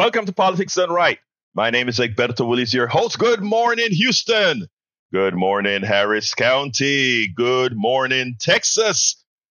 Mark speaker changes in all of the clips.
Speaker 1: Welcome to Politics Done Right. My name is Egberto Willies, your host. Good morning, Houston. Good morning, Harris County. Good morning, Texas.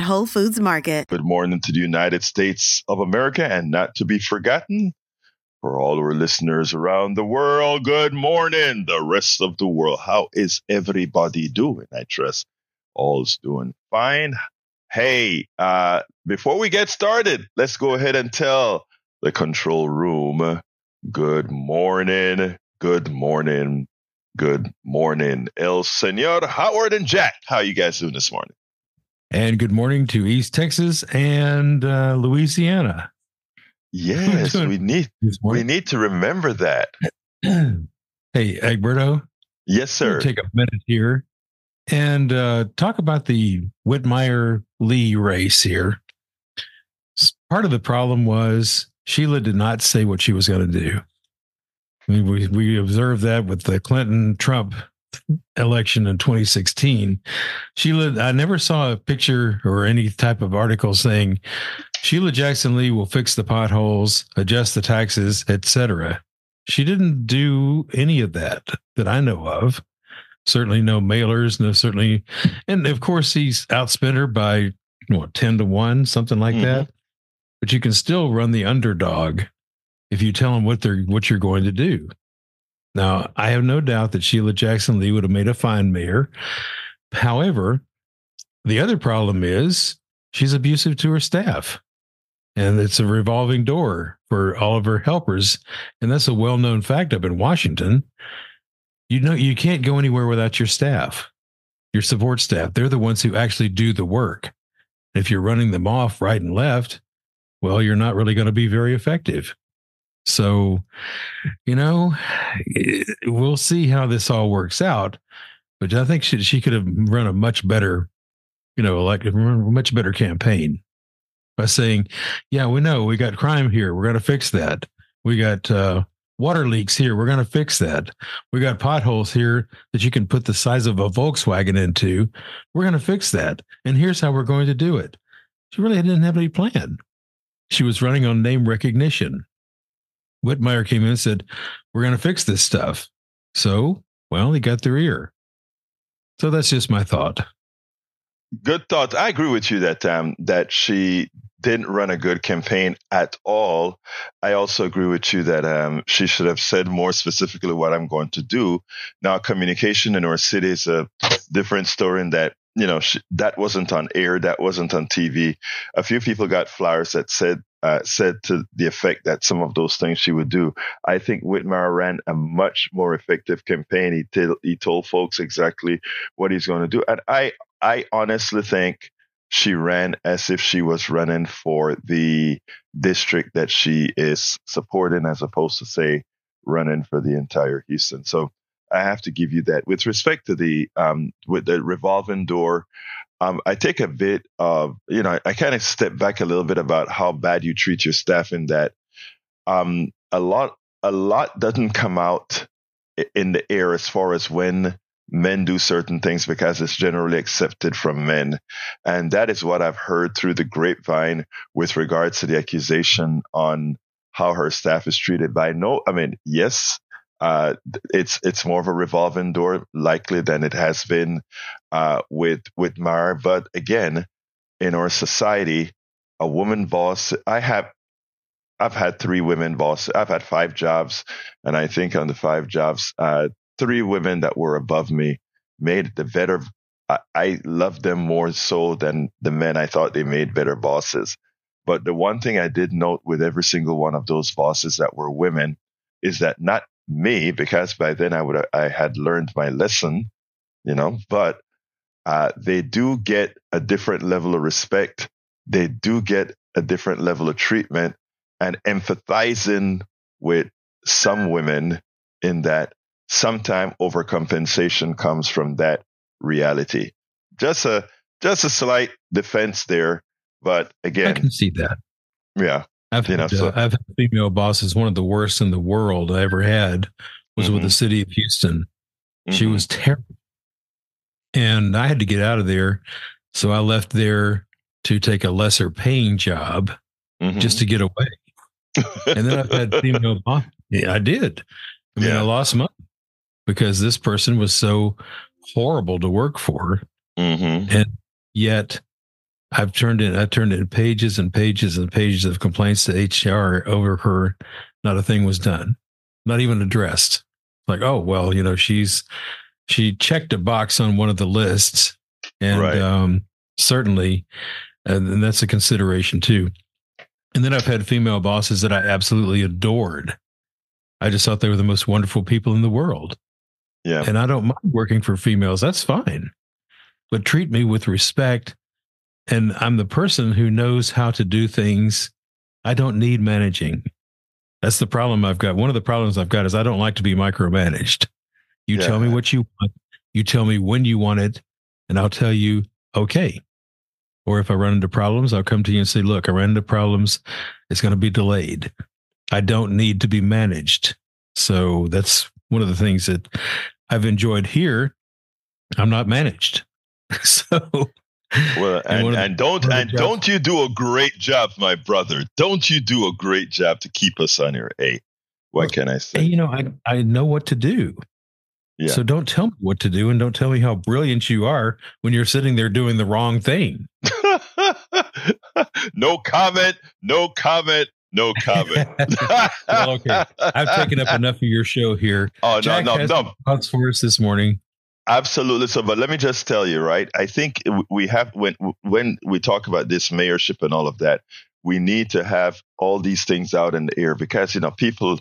Speaker 2: Whole Foods Market.
Speaker 1: good morning to the United States of America and not to be forgotten. For all our listeners around the world, good morning. The rest of the world, how is everybody doing? I trust all's doing fine. Hey, uh, before we get started, let's go ahead and tell the control room good morning, good morning, good morning. El Senor Howard and Jack, how are you guys doing this morning?
Speaker 3: And good morning to East Texas and uh, Louisiana.
Speaker 1: Yes, we need we need to remember that.
Speaker 3: hey, Egberto,
Speaker 1: Yes, sir.
Speaker 3: take a minute here and uh, talk about the Whitmire Lee race here. Part of the problem was Sheila did not say what she was going to do. I mean, we, we observed that with the Clinton Trump election in 2016. Sheila, I never saw a picture or any type of article saying Sheila Jackson Lee will fix the potholes, adjust the taxes, etc. She didn't do any of that that I know of. Certainly no mailers, no certainly, and of course he's outspent her by what ten to one, something like
Speaker 1: Mhm.
Speaker 3: that. But you can still run the underdog if you tell them what they're what you're going to do. Now, I have no doubt that Sheila Jackson Lee would have made a fine mayor. However, the other problem is she's abusive to her staff. And it's a revolving door for all of her helpers. And that's a well known fact up in Washington. You know, you can't go anywhere without your staff, your support staff. They're the ones who actually do the work. If you're running them off right and left, well, you're not really going to be very effective. So, you know, we'll see how this all works out. But I think she, she could have run a much better, you know, like a much better campaign by saying, yeah, we know we got crime here. We're going to fix that. We got uh, water leaks here. We're going to fix that. We got potholes here that you can put the size of a Volkswagen into. We're going to fix that. And here's how we're going to do it. She really didn't have any plan. She was running on name recognition. Whitmire came in and said, We're going to fix this stuff. So, well, he got their ear. So that's just my thought.
Speaker 1: Good thought. I agree with you that um, that she didn't run a good campaign at all. I also agree with you that um, she should have said more specifically what I'm going to do. Now, communication in our city is a different story in that you know she, that wasn't on air, that wasn't on TV. A few people got flyers that said uh, said to the effect that some of those things she would do. I think Whitmire ran a much more effective campaign. He t- he told folks exactly what he's going to do, and I I honestly think she ran as if she was running for the district that she is supporting, as opposed to say running for the entire Houston. So I have to give you that. With respect to the um, with the revolving door, um, I take a bit of you know I kind of step back a little bit about how bad you treat your staff in that um, a lot a lot doesn't come out in the air as far as when men do certain things because it's generally accepted from men. And that is what I've heard through the grapevine with regards to the accusation on how her staff is treated by no, I mean, yes, uh, it's, it's more of a revolving door likely than it has been, uh, with, with Mar. But again, in our society, a woman boss, I have, I've had three women bosses. I've had five jobs, and I think on the five jobs, uh, three women that were above me made the better. I, I loved them more so than the men I thought they made better bosses. But the one thing I did note with every single one of those bosses that were women is that not me, because by then I would I had learned my lesson, you know, but uh, they do get a different level of respect. They do get a different level of treatment and empathizing with some women in that sometime overcompensation comes from that reality. Just a just a slight defense there, but again, I
Speaker 3: can see that.
Speaker 1: Yeah,
Speaker 3: I've you had, know, so. uh, I've had female bosses. One of the worst in the world I ever had was mm-hmm. with the mm-hmm. city of Houston. Mm-hmm. She was terrible, and I had to get out of there. So I left there to take a lesser paying job mm-hmm. just to get away. and then I've had female bosses. Yeah, I did. I mean, yeah. I lost money because this person was so horrible to work for,
Speaker 1: mm-hmm.
Speaker 3: and yet I've turned in I turned in pages and pages and pages of complaints to HR over her. Not a thing was done, not even addressed. Like, oh well, you know, she's she checked a box on one of the lists, and right. um, certainly, and, and that's a consideration too. And then I've had female bosses that I absolutely adored. I just thought they were the most wonderful people in the world.
Speaker 1: Yeah.
Speaker 3: And I don't mind working for females. That's fine. But treat me with respect and I'm the person who knows how to do things. I don't need managing. That's the problem I've got. One of the problems I've got is I don't like to be micromanaged. You yeah. tell me what you want, you tell me when you want it, and I'll tell you, okay. Or if I run into problems, I'll come to you and say, look, I ran into problems. It's going to be delayed. I don't need to be managed. So that's one of the things that I've enjoyed here. I'm not managed. so
Speaker 1: well, and, and, and don't and don't you do a great job, my brother? Don't you do a great job to keep us on your A? What well, can I say?
Speaker 3: You know, I I know what to do. Yeah. So don't tell me what to do, and don't tell me how brilliant you are when you're sitting there doing the wrong thing.
Speaker 1: no comment. No comment. No comment.
Speaker 3: well, okay, I've taken up enough of your show here.
Speaker 1: Oh Jack no, no, no!
Speaker 3: Thoughts for us this morning.
Speaker 1: Absolutely. So, but let me just tell you, right? I think we have when when we talk about this mayorship and all of that, we need to have all these things out in the air because you know people.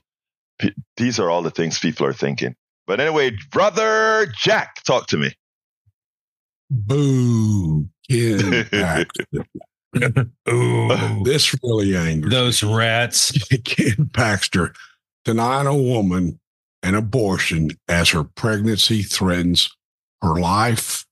Speaker 1: P- these are all the things people are thinking. But anyway, brother Jack, talk to me.
Speaker 4: Boo, Ken Ooh, this really angers
Speaker 3: those rats.
Speaker 4: Ken Paxton denying a woman an abortion as her pregnancy threatens her life.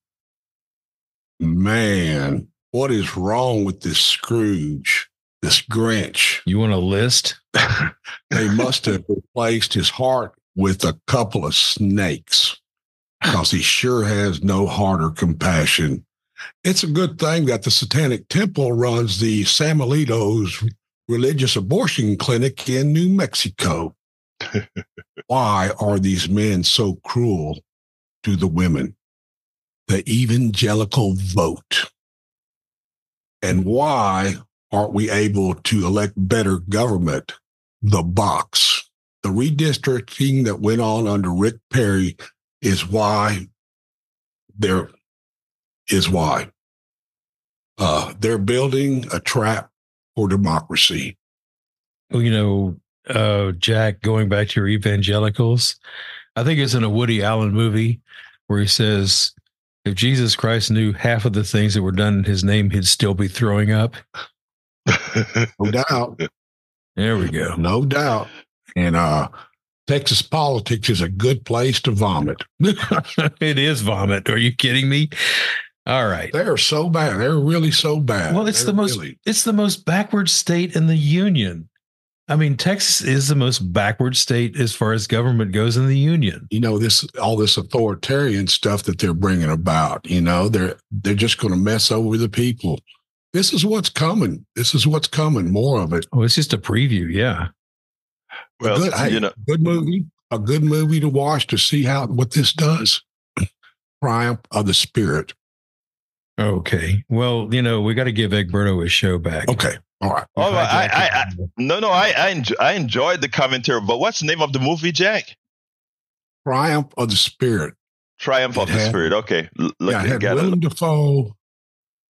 Speaker 4: Man, what is wrong with this Scrooge, this Grinch?
Speaker 3: You want a list?
Speaker 4: they must have replaced his heart with a couple of snakes because he sure has no heart or compassion. It's a good thing that the Satanic Temple runs the Samuel Alito's religious abortion clinic in New Mexico. Why are these men so cruel to the women? the evangelical vote? And why aren't we able to elect better government? The box. The redistricting that went on under Rick Perry is why there is why. Uh, they're building a trap for democracy.
Speaker 3: Well, you know, uh, Jack, going back to your evangelicals, I think it's in a Woody Allen movie where he says, if Jesus Christ knew half of the things that were done in his name, he'd still be throwing up.
Speaker 4: no doubt.
Speaker 3: There we go.
Speaker 4: No doubt. And uh Texas politics is a good place to vomit.
Speaker 3: it is vomit. Are you kidding me? All right.
Speaker 4: They're so bad. They're really so bad.
Speaker 3: Well, it's
Speaker 4: They're
Speaker 3: the most really... it's the most backward state in the union. I mean, Texas is the most backward state as far as government goes in the union.
Speaker 4: You know, this all this authoritarian stuff that they're bringing about. You know, they're they're just going to mess over the people. This is what's coming. This is what's coming. More of it.
Speaker 3: Oh, it's just a preview. Yeah.
Speaker 4: Well, good, you know, good movie. A good movie to watch to see how what this does. Triumph of the Spirit.
Speaker 3: Okay. Well, you know, we got to give Egberto his show back.
Speaker 4: Okay. All right.
Speaker 1: Oh, I, I, I, no, no, I, I, enjoy, I enjoyed the commentary, but what's the name of the movie, Jack?
Speaker 4: Triumph of the Spirit.
Speaker 1: Triumph it of had, the Spirit. Okay.
Speaker 4: Look, yeah, it had Willem Dafoe,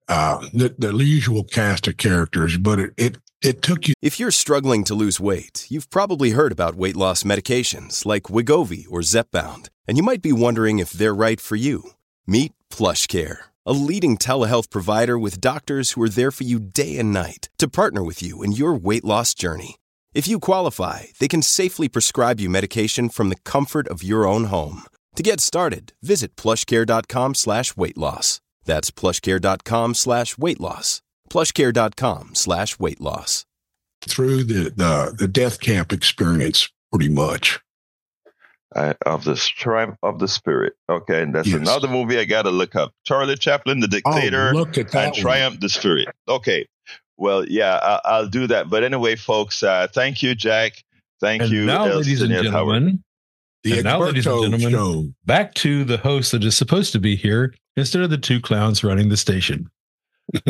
Speaker 4: uh, the, the usual cast of characters, but it, it, it took you.
Speaker 5: If you're struggling to lose weight, you've probably heard about weight loss medications like Wegovy or Zepbound, and you might be wondering if they're right for you. Meet PlushCare a leading telehealth provider with doctors who are there for you day and night to partner with you in your weight loss journey. If you qualify, they can safely prescribe you medication from the comfort of your own home. To get started, visit plushcare.com slash weight loss. That's plushcare.com slash weight loss. Plushcare.com slash weight loss.
Speaker 4: Through the, the, the death camp experience, pretty much.
Speaker 1: Uh, of the triumph of the spirit. Okay, and that's
Speaker 4: Yes.
Speaker 1: another movie I got to look up. Charlie Chaplin, the dictator,
Speaker 4: Oh, look at that.
Speaker 1: and
Speaker 4: one.
Speaker 1: triumph the spirit. Okay, well, yeah, I, I'll do that. But anyway, folks, uh, thank you, Jack. Thank
Speaker 3: and
Speaker 1: you,
Speaker 3: now, ladies and
Speaker 1: Elston Howard.
Speaker 3: gentlemen,
Speaker 4: The
Speaker 3: And now, ladies and gentlemen,
Speaker 4: show.
Speaker 3: back to the host that is supposed to be here instead of the two clowns running the station.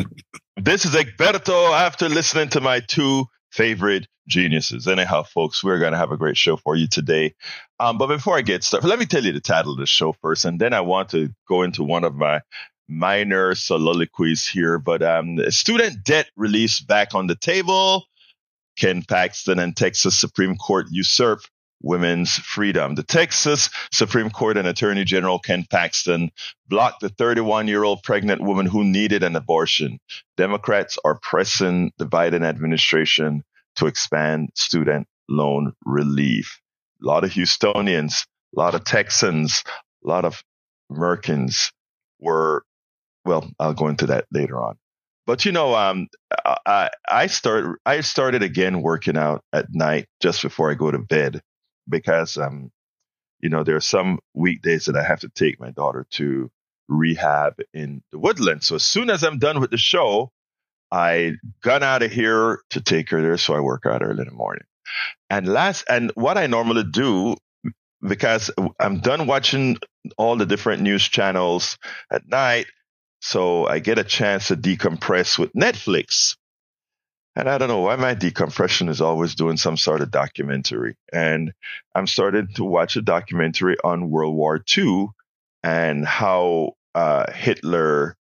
Speaker 1: This is Egberto after listening to my two favorite geniuses. Anyhow, folks, we're going to have a great show for you today. Um, but before I get started, let me tell you the title of the show first, and then I want to go into one of my minor soliloquies here. But um, student debt release back on the table. Ken Paxton and Texas Supreme Court usurp women's freedom. The Texas Supreme Court and Attorney General Ken Paxton blocked the 31 year old pregnant woman who needed an abortion. Democrats are pressing the Biden administration to expand student loan relief. A lot of Houstonians, a lot of Texans, a lot of Americans were, well, I'll go into that later on. But you know, um, I I start I started again working out at night just before I go to bed because um, you know, there are some weekdays that I have to take my daughter to rehab in the woodlands. So as soon as I'm done with the show, I got out of here to take her there. So I work out early in the morning. And last, and what I normally do, because I'm done watching all the different news channels at night, so I get a chance to decompress with Netflix. And I don't know why my decompression is always doing some sort of documentary. And I'm starting to watch a documentary on World War II and how uh, Hitler,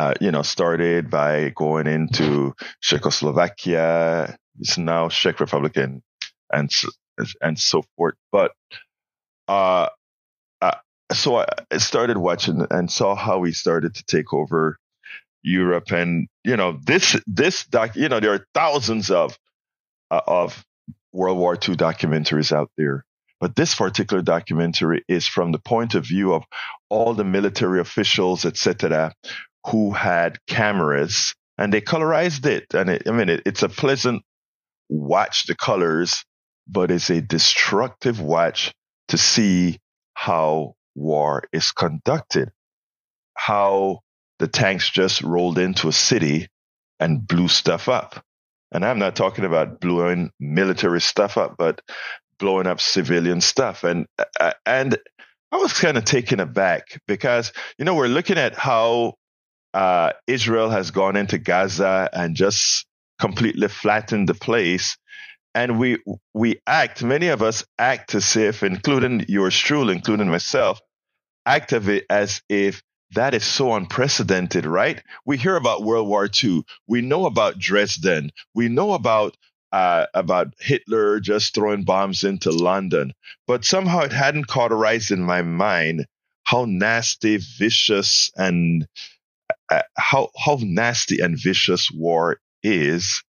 Speaker 1: uh, you know, started by going into Czechoslovakia. It's now Czech Republic and and and so forth. But uh, uh, so I started watching and saw how he started to take over Europe, and you know this this doc, you know there are thousands of uh, of World War II documentaries out there, but this particular documentary is from the point of view of all the military officials, etc., who had cameras and they colorized it. And it, I mean, it, it's a pleasant watch, the colors, but it's a destructive watch to see how war is conducted, how the tanks just rolled into a city and blew stuff up. And I'm not talking about blowing military stuff up, but blowing up civilian stuff. And uh, and I was kind of taken aback because you know we're looking at how uh, Israel has gone into Gaza and just completely flattened the place, and we we act. Many of us act as if, including yours truly, including myself, act of it as if that is so unprecedented, right? We hear about World War II. We know about Dresden. We know about uh, about Hitler just throwing bombs into London, but somehow it hadn't cauterized in my mind how nasty, vicious, and uh, how how nasty and vicious war is,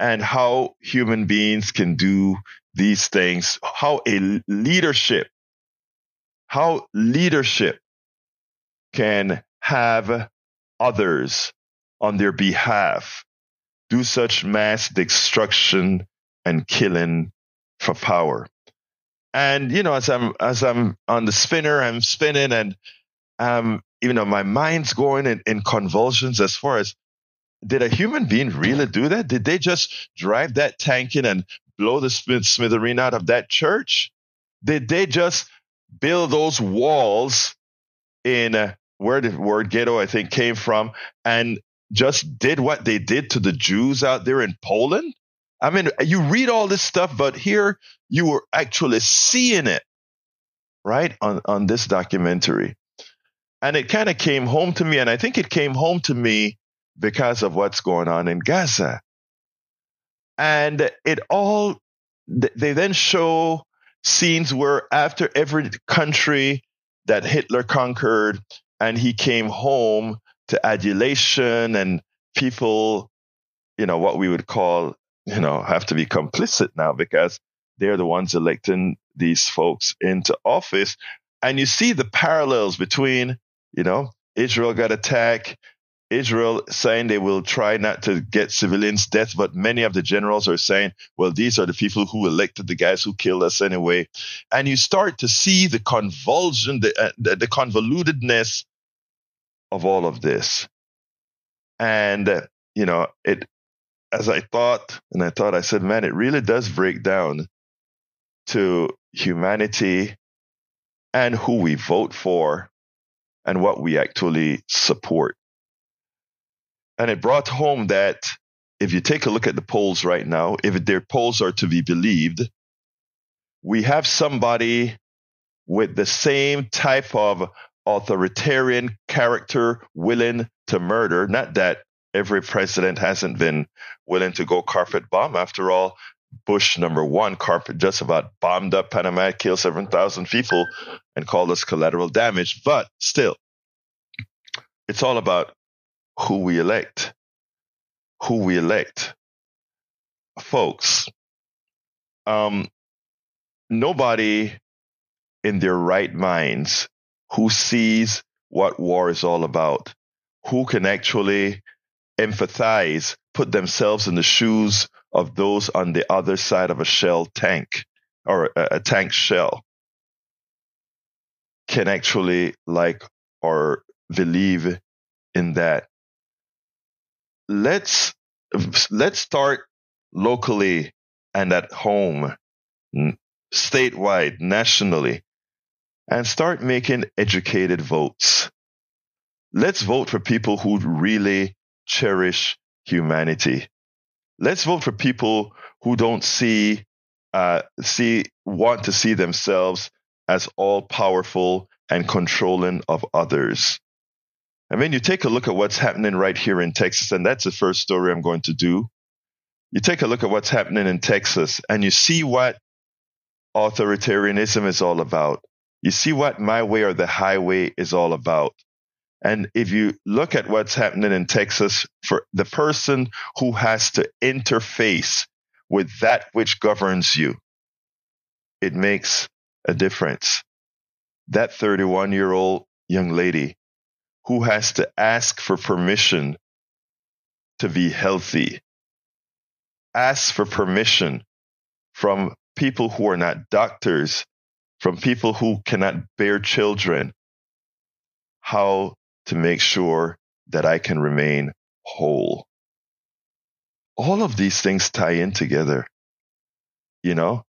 Speaker 1: and how human beings can do these things. How a leadership, how leadership can have others on their behalf do such mass destruction and killing for power. And you know, as I'm as I'm on the spinner, I'm spinning, and um, you know, my mind's going in, in convulsions as far as did a human being really do that? Did they just drive that tank in and blow the smithereen out of that church? Did they just build those walls in uh, where the word ghetto I think came from and just did what they did to the Jews out there in Poland? I mean, you read all this stuff, but here you were actually seeing it, right, on, on this documentary. And it kind of came home to me, and I think it came home to me because of what's going on in Gaza. And it all, they then show scenes where after every country that Hitler conquered and he came home to adulation and people, you know, what we would call you know, have to be complicit now because they're the ones electing these folks into office. And you see the parallels between, you know, Israel got attacked, Israel saying they will try not to get civilians' death, but many of the generals are saying, well, these are the people who elected the guys who killed us anyway. And you start to see the convulsion, the, uh, the, the, convolutedness of all of this. And, uh, you know, it, as I thought, and I thought, I said, man, it really does break down to humanity and who we vote for and what we actually support. And it brought home that if you take a look at the polls right now, if their polls are to be believed, we have somebody with the same type of authoritarian character willing to murder. Not that every president hasn't been willing to go carpet bomb. After all, Bush number one carpet just about bombed up Panama, killed 7,000 people, and called us collateral damage. But still, it's all about who we elect. Who we elect. Folks, um, nobody in their right minds who sees what war is all about, who can actually empathize, put themselves in the shoes of those on the other side of a shell tank or a, a tank shell, can actually like or believe in that let's let's start locally and at home, statewide, nationally, and start making educated votes. Let's vote for people who really cherish humanity. Let's vote for people who don't see uh, see want to see themselves as all powerful and controlling of others. I mean, you take a look at what's happening right here in Texas, and that's the first story I'm going to do. You take a look at what's happening in Texas, and you see what authoritarianism is all about. You see what my way or the highway is all about. And if you look at what's happening in Texas for the person who has to interface with that which governs you, it makes a difference. That 31 year old young lady who has to ask for permission to be healthy. Ask for permission from people who are not doctors, from people who cannot bear children, how to make sure that I can remain whole. All of these things tie in together. You know,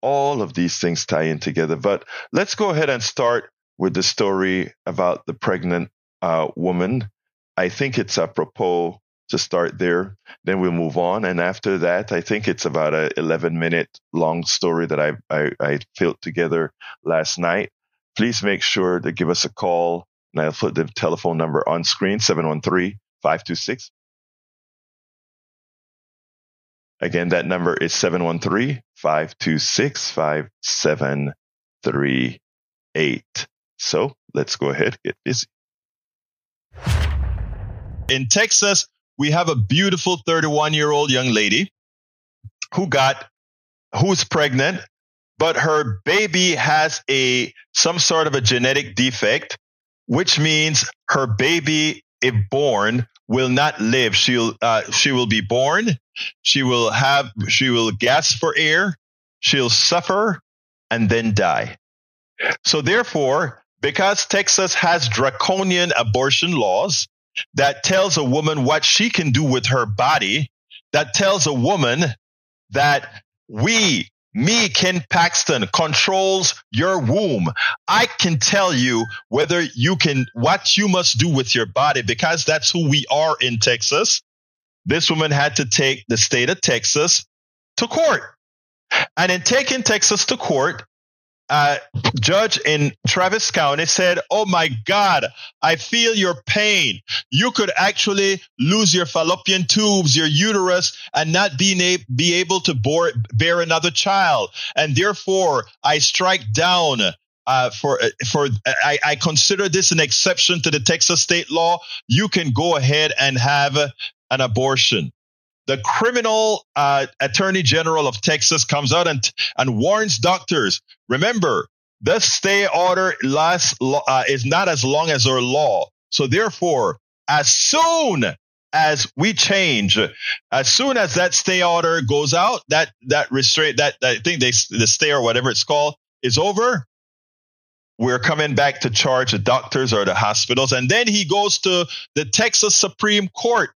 Speaker 1: all of these things tie in together. But let's go ahead and start with the story about the pregnant uh, woman. I think it's apropos to start there. Then we'll move on. And after that, I think it's about a 11 minute long story that I, I, I filled together last night. Please make sure to give us a call. And I'll put the telephone number on screen 713 526. Again, that number is 713 526 5738. So let's go ahead, get busy. In Texas, we have a beautiful 31 year old young lady who got, who's pregnant, but her baby has a, some sort of a genetic defect, which means her baby, if born, will not live. She'll, uh, she will be born. She will have, she will gasp for air. She'll suffer and then die. So therefore, because Texas has draconian abortion laws, that tells a woman what she can do with her body, that tells a woman that we, me, Ken Paxton, controls your womb. I can tell you whether you can, what you must do with your body because that's who we are in Texas. This woman had to take the state of Texas to court. And in taking Texas to court, uh, judge in Travis County said, Oh my God, I feel your pain. You could actually lose your fallopian tubes, your uterus, and not being a- be able to bore, bear another child. And therefore, I strike down uh, for for I, I, consider this an exception to the Texas state law. You can go ahead and have an abortion. The criminal uh, attorney general of Texas comes out and and warns doctors. Remember, the stay order lasts uh, is not as long as our law. So therefore, as soon as we change, as soon as that stay order goes out, that that restraint, that, that I think they the stay or whatever it's called is over. We're coming back to charge the doctors or the hospitals, and then he goes to the Texas Supreme Court,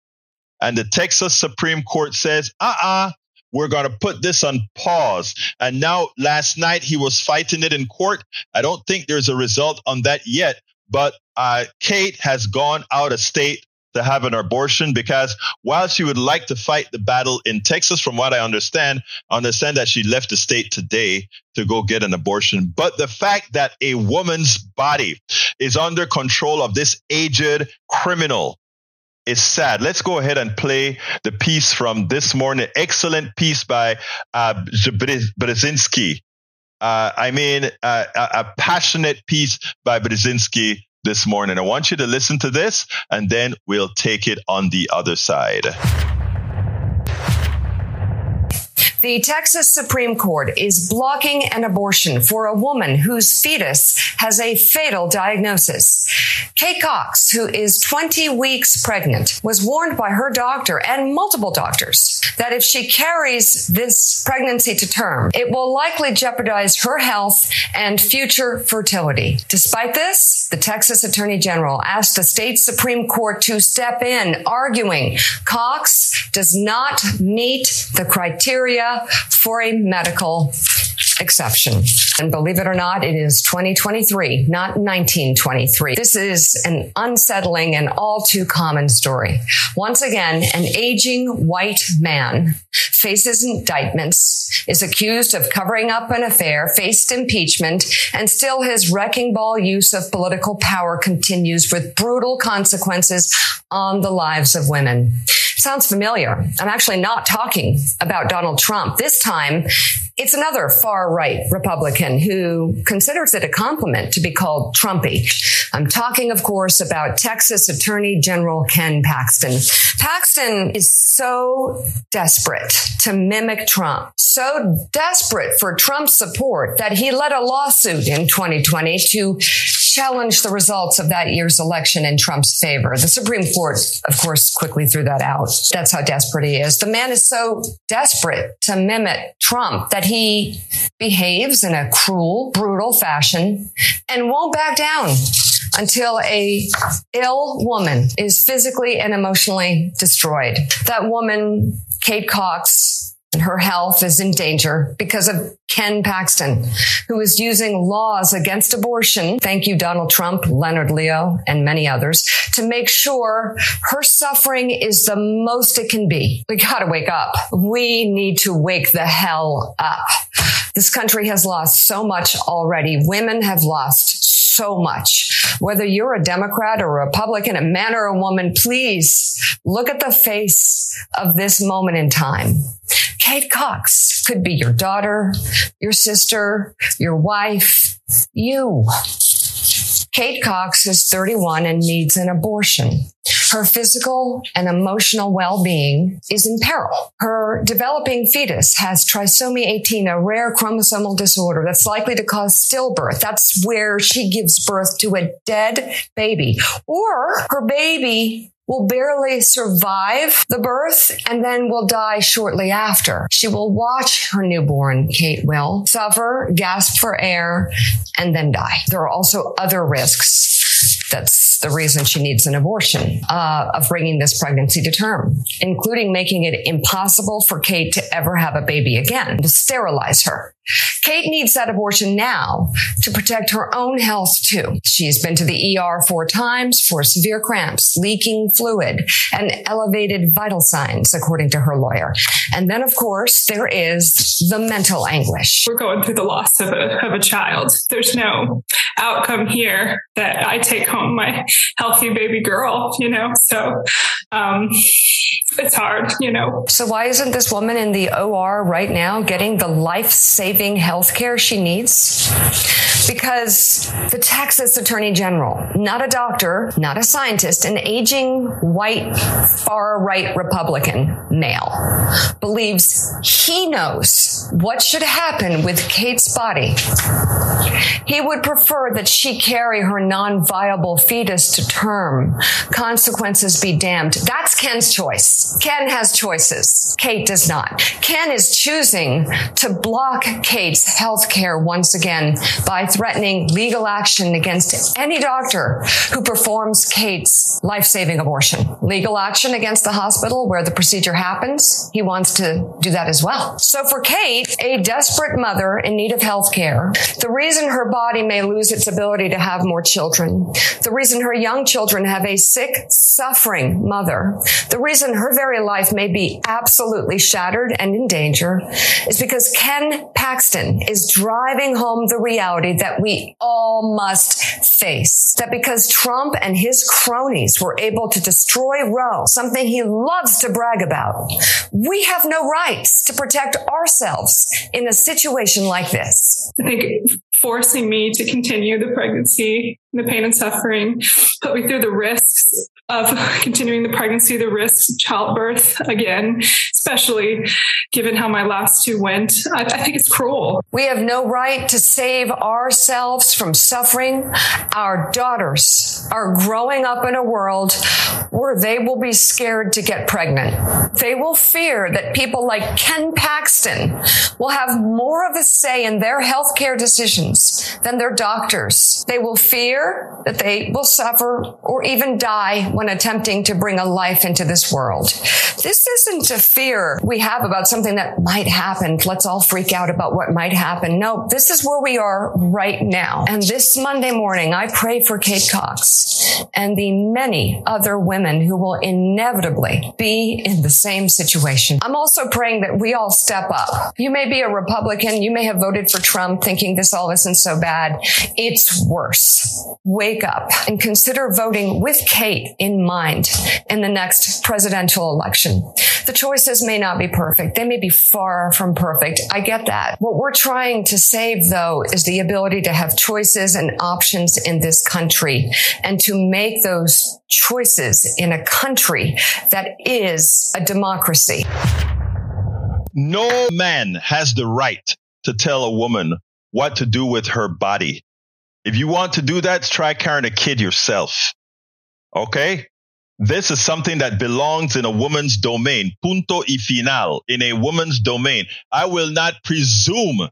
Speaker 1: and the Texas Supreme Court says, "Uh-uh, we're going to put this on pause. And now last night he was fighting it in court. I don't think there's a result on that yet, but uh, Kate has gone out of state to have an abortion because while she would like to fight the battle in Texas, from what I understand, understand that she left the state today to go get an abortion. But the fact that a woman's body is under control of this aged criminal is sad. Let's go ahead and play the piece from this morning. Excellent piece by uh, Brzezinski. Uh, I mean, uh, a passionate piece by Brzezinski this morning. I want you to listen to this and then we'll take it on the other side.
Speaker 6: The Texas Supreme Court is blocking an abortion for a woman whose fetus has a fatal diagnosis. Kate Cox, who is 20 weeks pregnant, was warned by her doctor and multiple doctors that if she carries this pregnancy to term, it will likely jeopardize her health and future fertility. Despite this, the Texas Attorney General asked the state Supreme Court to step in, arguing Cox does not meet the criteria for a medical exception. And believe it or not, it is 2023, not 1923. This is an unsettling and all too common story. Once again, an aging white man faces indictments, is accused of covering up an affair, faced impeachment, and still his wrecking ball use of political power continues with brutal consequences on the lives of women. Sounds familiar. I'm actually not talking about Donald Trump. This time, it's another far right Republican who considers it a compliment to be called Trumpy. I'm talking, of course, about Texas Attorney General Ken Paxton. Paxton is so desperate to mimic Trump, so desperate for Trump's support that he led a lawsuit in 2020 to challenge the results of that year's election in Trump's favor. The Supreme Court, of course, quickly threw that out. That's how desperate he is. The man is so desperate to mimic Trump that he behaves in a cruel, brutal fashion and won't back down until a ill woman is physically and emotionally destroyed. That woman, Kate Cox, her health is in danger because of Ken Paxton, who is using laws against abortion. Thank you, Donald Trump, Leonard Leo, and many others to make sure her suffering is the most it can be. We gotta wake up. We need to wake the hell up. This country has lost so much already. Women have lost so much. Whether you're a Democrat or a Republican, a man or a woman, please look at the face of this moment in time. Kate Cox could be your daughter, your sister, your wife, you. Kate Cox is 31 and needs an abortion. Her physical and emotional well-being is in peril. Her developing fetus has trisomy 18, a rare chromosomal disorder that's likely to cause stillbirth. That's where she gives birth to a dead baby or her baby will barely survive the birth and then will die shortly after. She will watch her newborn, Kate will, suffer, gasp for air, and then die. There are also other risks that's the reason she needs an abortion uh, of bringing this pregnancy to term, including making it impossible for Kate to ever have a baby again, to sterilize her. Kate needs that abortion now to protect her own health too. She's been to the ER four times for severe cramps, leaking fluid, and elevated vital signs, according to her lawyer. And then, of course, there is the mental anguish.
Speaker 7: We're going through the loss of a, of a child. There's no outcome here that I take home. My healthy baby girl, you know? So, um, it's hard, you know.
Speaker 6: So why isn't this woman in the OR right now getting the life-saving health care she needs? Because the Texas Attorney General, not a doctor, not a scientist, an aging white far right Republican male, believes he knows what should happen with Kate's body. He would prefer that she carry her non-viable fetus to term. Consequences be damned. That's Ken's choice. Ken has choices. Kate does not. Ken is choosing to block Kate's health care once again by threatening legal action against any doctor who performs Kate's life-saving abortion. Legal action against the hospital where the procedure happens. He wants to do that as well. So for Kate, a desperate mother in need of health care, the reason her body may lose its ability to have more children, the reason her young children have a sick, suffering mother, the reason her very life may be absolutely shattered and in danger is because Ken Paxton is driving home the reality that we all must face. That because Trump and his cronies were able to destroy Roe, something he loves to brag about, we have no rights to protect ourselves in a situation like this.
Speaker 7: I think forcing me to continue the pregnancy, the pain and suffering, put me through the risks of continuing the pregnancy, the risks childbirth again, especially given how my last two went. I, I, think it's cruel.
Speaker 6: We have no right to save ourselves from suffering. Our daughters are growing up in a world where they will be scared to get pregnant. They will fear that people like Ken Paxton will have more of a say in their healthcare decisions than their doctors. They will fear that they will suffer or even die when attempting to bring a life into this world. This isn't a fear we have about something that might happen. Let's all freak out about what might happen. No, this is where we are right now. And this Monday morning, I pray for Kate Cox and the many other women who will inevitably be in the same situation. I'm also praying that we all step up. You may be a Republican. You may have voted for Trump thinking this all isn't so bad. It's worse. Wake up and consider voting with Kate in mind in the next presidential election. The choices may not be perfect. They may be far from perfect. I get that. What we're trying to save though is the ability to have choices and options in this country and to make those choices in a country that is a democracy.
Speaker 1: No man has the right to tell a woman what to do with her body. If you want to do that, try carrying a kid yourself. Okay? This is something that belongs in a woman's domain. Punto y final. In a woman's domain. I will not presume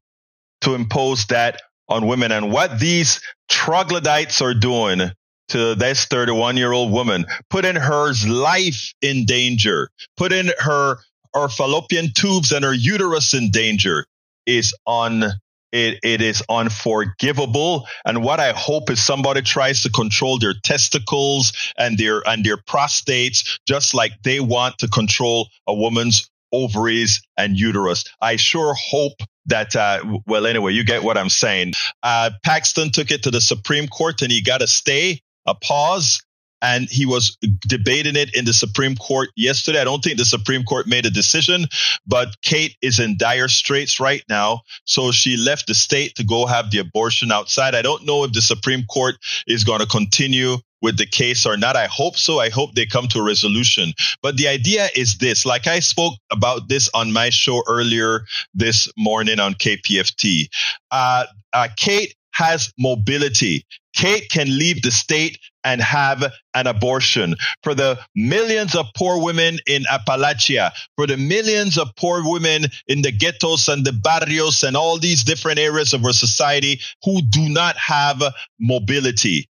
Speaker 1: to impose that on women. And what these troglodytes are doing to this 31 year old woman, putting her life in danger, putting her, her fallopian tubes and her uterus in danger is on it, it is unforgivable. And what I hope is somebody tries to control their testicles and their and their prostates, just like they want to control a woman's ovaries and uterus. I sure hope that uh, well anyway you get what i'm saying uh, paxton took it to the supreme court and he got a stay a pause and he was debating it in the Supreme Court yesterday. I don't think the Supreme Court made a decision, but Kate is in dire straits right now. So she left the state to go have the abortion outside. I don't know if the Supreme Court is going to continue with the case or not. I hope so. I hope they come to a resolution. But the idea is this, like I spoke about this on my show earlier this morning on KPFT. Uh, uh, Kate has mobility. Kate can leave the state and have an abortion. For the millions of poor women in Appalachia, for the millions of poor women in the ghettos and the barrios and all these different areas of our society who do not have mobility.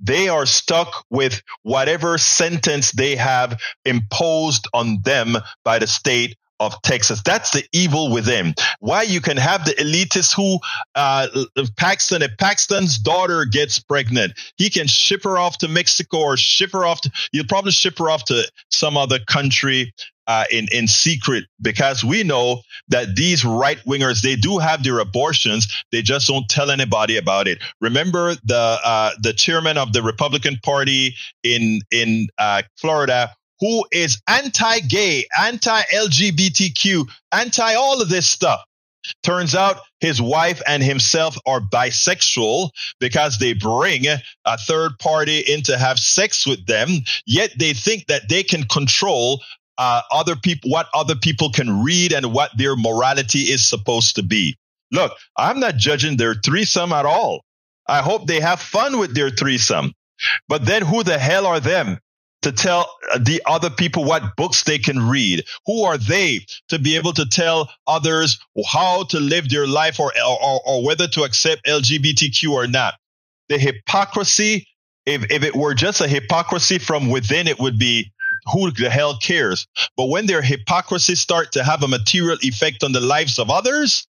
Speaker 1: They are stuck with whatever sentence they have imposed on them by the state of Texas. That's the evil within. Why you can have the elitists who uh, Paxton, if Paxton's daughter gets pregnant, he can ship her off to Mexico or ship her off. To, he'll probably ship her off to some other country uh, in in secret because we know that these right wingers they do have their abortions. They just don't tell anybody about it. Remember the uh, the chairman of the Republican Party in in uh, Florida who is anti-gay, anti-LGBTQ, anti all of this stuff. Turns out his wife and himself are bisexual because they bring a third party in to have sex with them, yet they think that they can control uh, other people, what other people can read and what their morality is supposed to be. Look, I'm not judging their threesome at all. I hope they have fun with their threesome. But then who the hell are them to tell the other people what books they can read? Who are they to be able to tell others how to live their life or, or, or whether to accept LGBTQ or not? The hypocrisy, if, if it were just a hypocrisy from within, it would be who the hell cares? But when their hypocrisy start to have a material effect on the lives of others,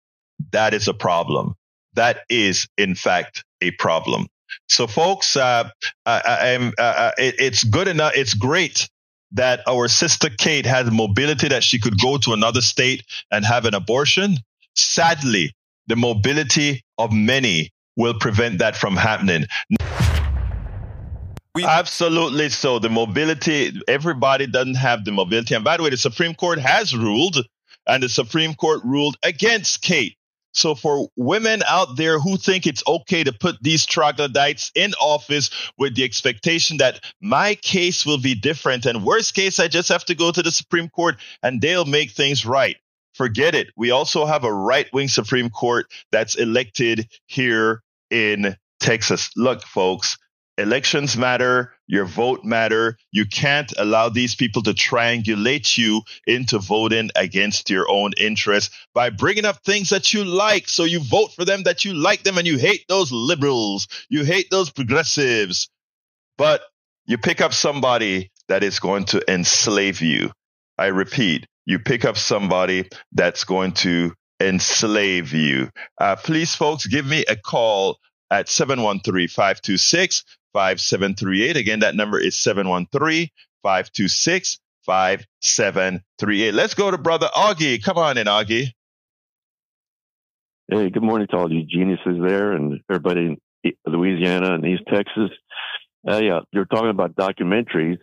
Speaker 1: that is a problem. That is, in fact, a problem. So, folks, uh, I, uh, uh, it, it's good enough. It's great that our sister Kate had mobility that she could go to another state and have an abortion. Sadly, the mobility of many will prevent that from happening. We- Absolutely so. The mobility, everybody doesn't have the mobility. And by the way, the Supreme Court has ruled, and the Supreme Court ruled against Kate. So for women out there who think it's okay to put these troglodytes in office with the expectation that my case will be different and worst case, I just have to go to the Supreme Court and they'll make things right. Forget it. We also have a right wing Supreme Court that's elected here in Texas. Look, folks, elections matter your vote matter. You can't allow these people to triangulate you into voting against your own interests by bringing up things that you like. So you vote for them that you like them and you hate those liberals. You hate those progressives. But you pick up somebody that is going to enslave you. I repeat you pick up somebody that's going to enslave you. Uh, please folks give me a call at 713 526 5738. Again, that number is 713 526 5738. Let's go to Brother Augie. Come on in, Augie.
Speaker 8: Hey, good morning to all you geniuses there and everybody in Louisiana and East Texas. Uh, yeah, you're talking about documentaries.